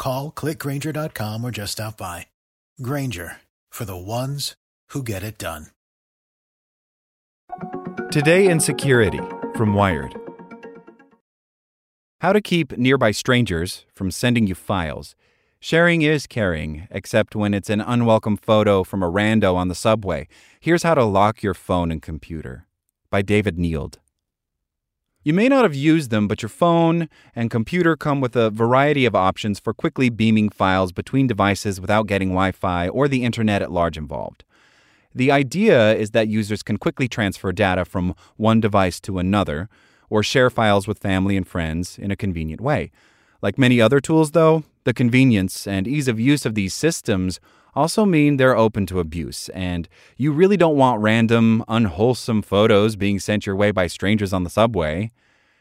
Call clickgrainger.com or just stop by. Grainger for the ones who get it done. Today in Security from Wired. How to keep nearby strangers from sending you files. Sharing is caring, except when it's an unwelcome photo from a rando on the subway. Here's how to lock your phone and computer. By David Neild. You may not have used them, but your phone and computer come with a variety of options for quickly beaming files between devices without getting Wi Fi or the internet at large involved. The idea is that users can quickly transfer data from one device to another or share files with family and friends in a convenient way. Like many other tools, though, the convenience and ease of use of these systems also mean they're open to abuse, and you really don't want random, unwholesome photos being sent your way by strangers on the subway.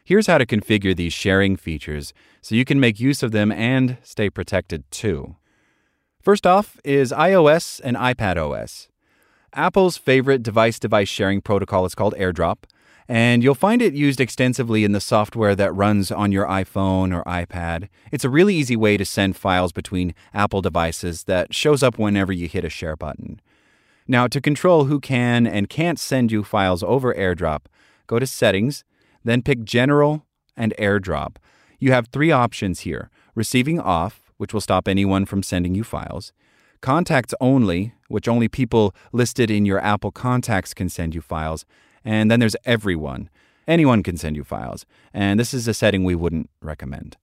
Here's how to configure these sharing features so you can make use of them and stay protected too. First off is iOS and iPad OS. Apple's favorite device device sharing protocol is called AirDrop, and you'll find it used extensively in the software that runs on your iPhone or iPad. It's a really easy way to send files between Apple devices that shows up whenever you hit a share button. Now, to control who can and can't send you files over AirDrop, go to Settings, then pick General and AirDrop. You have three options here receiving off, which will stop anyone from sending you files, contacts only, which only people listed in your Apple contacts can send you files, and then there's everyone. Anyone can send you files, and this is a setting we wouldn't recommend.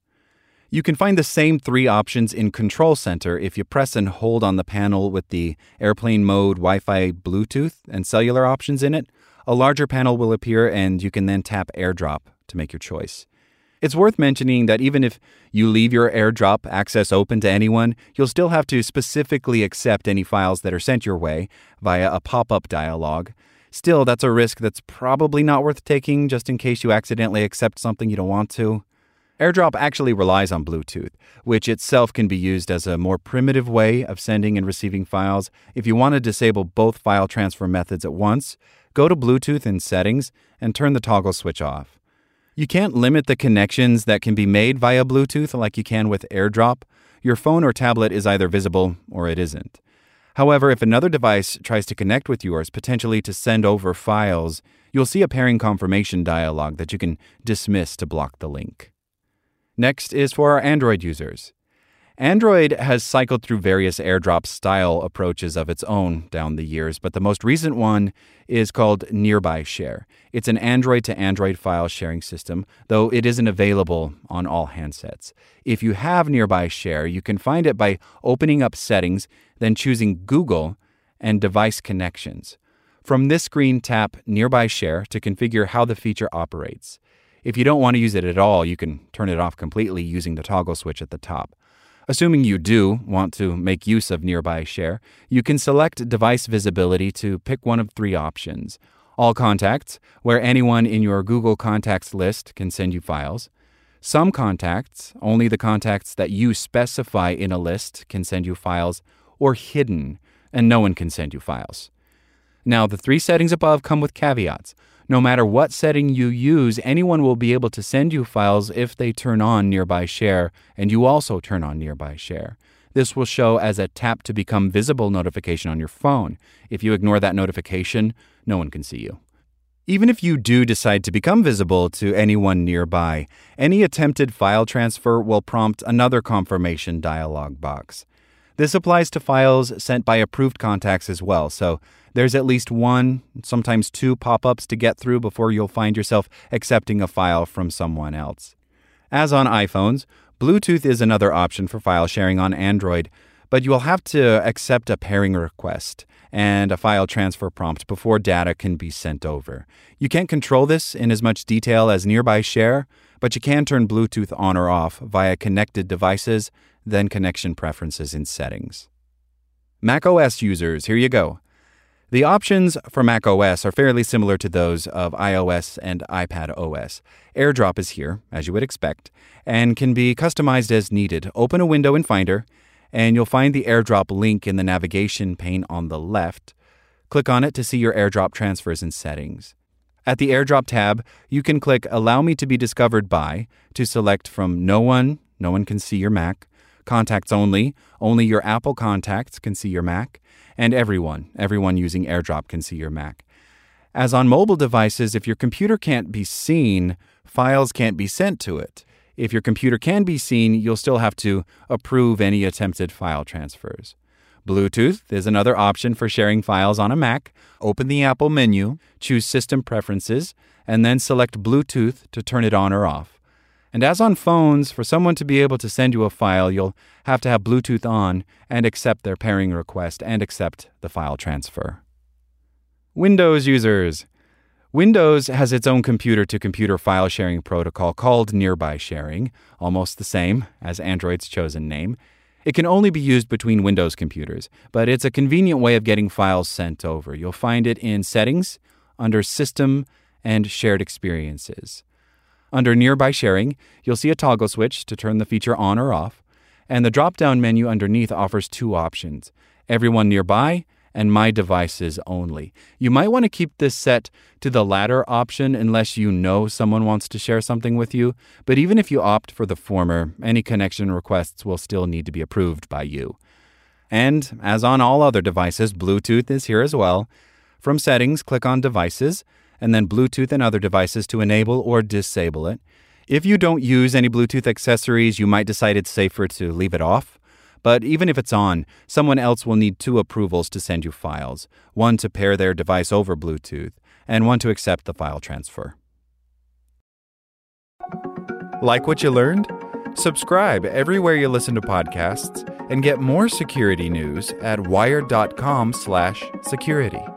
You can find the same three options in Control Center if you press and hold on the panel with the airplane mode, Wi Fi, Bluetooth, and cellular options in it. A larger panel will appear, and you can then tap AirDrop to make your choice. It's worth mentioning that even if you leave your AirDrop access open to anyone, you'll still have to specifically accept any files that are sent your way via a pop up dialog. Still, that's a risk that's probably not worth taking just in case you accidentally accept something you don't want to. AirDrop actually relies on Bluetooth, which itself can be used as a more primitive way of sending and receiving files. If you want to disable both file transfer methods at once, go to Bluetooth in Settings and turn the toggle switch off. You can't limit the connections that can be made via Bluetooth like you can with AirDrop. Your phone or tablet is either visible or it isn't. However, if another device tries to connect with yours, potentially to send over files, you'll see a pairing confirmation dialog that you can dismiss to block the link. Next is for our Android users. Android has cycled through various airdrop style approaches of its own down the years, but the most recent one is called Nearby Share. It's an Android to Android file sharing system, though it isn't available on all handsets. If you have Nearby Share, you can find it by opening up Settings, then choosing Google and Device Connections. From this screen, tap Nearby Share to configure how the feature operates. If you don't want to use it at all, you can turn it off completely using the toggle switch at the top. Assuming you do want to make use of Nearby Share, you can select device visibility to pick one of three options All Contacts, where anyone in your Google Contacts list can send you files. Some contacts, only the contacts that you specify in a list can send you files, or Hidden, and no one can send you files. Now, the three settings above come with caveats. No matter what setting you use, anyone will be able to send you files if they turn on Nearby Share and you also turn on Nearby Share. this will show as a tap to become visible notification on your phone. If you ignore that notification, no one can see you. Even if you do decide to become visible to anyone nearby, any attempted file transfer will prompt another confirmation dialog box. This applies to files sent by approved contacts as well, so there's at least one, sometimes two pop ups to get through before you'll find yourself accepting a file from someone else. As on iPhones, Bluetooth is another option for file sharing on Android, but you'll have to accept a pairing request and a file transfer prompt before data can be sent over. You can't control this in as much detail as Nearby Share, but you can turn Bluetooth on or off via connected devices, then connection preferences in settings. macOS users, here you go. The options for macOS are fairly similar to those of iOS and iPad OS. AirDrop is here, as you would expect, and can be customized as needed. Open a window in Finder and you'll find the airdrop link in the navigation pane on the left. Click on it to see your airdrop transfers and settings. At the airdrop tab, you can click Allow me to be discovered by to select from No one, no one can see your Mac, Contacts only, only your Apple contacts can see your Mac, and everyone, everyone using airdrop can see your Mac. As on mobile devices, if your computer can't be seen, files can't be sent to it. If your computer can be seen, you'll still have to approve any attempted file transfers. Bluetooth is another option for sharing files on a Mac. Open the Apple menu, choose System Preferences, and then select Bluetooth to turn it on or off. And as on phones, for someone to be able to send you a file, you'll have to have Bluetooth on and accept their pairing request and accept the file transfer. Windows users. Windows has its own computer to computer file sharing protocol called Nearby Sharing, almost the same as Android's chosen name. It can only be used between Windows computers, but it's a convenient way of getting files sent over. You'll find it in Settings, under System, and Shared Experiences. Under Nearby Sharing, you'll see a toggle switch to turn the feature on or off, and the drop down menu underneath offers two options Everyone Nearby and my devices only. You might want to keep this set to the latter option unless you know someone wants to share something with you, but even if you opt for the former, any connection requests will still need to be approved by you. And as on all other devices, Bluetooth is here as well. From Settings, click on Devices, and then Bluetooth and other devices to enable or disable it. If you don't use any Bluetooth accessories, you might decide it's safer to leave it off. But even if it's on, someone else will need two approvals to send you files one to pair their device over Bluetooth, and one to accept the file transfer. Like what you learned? Subscribe everywhere you listen to podcasts and get more security news at wired.com/security.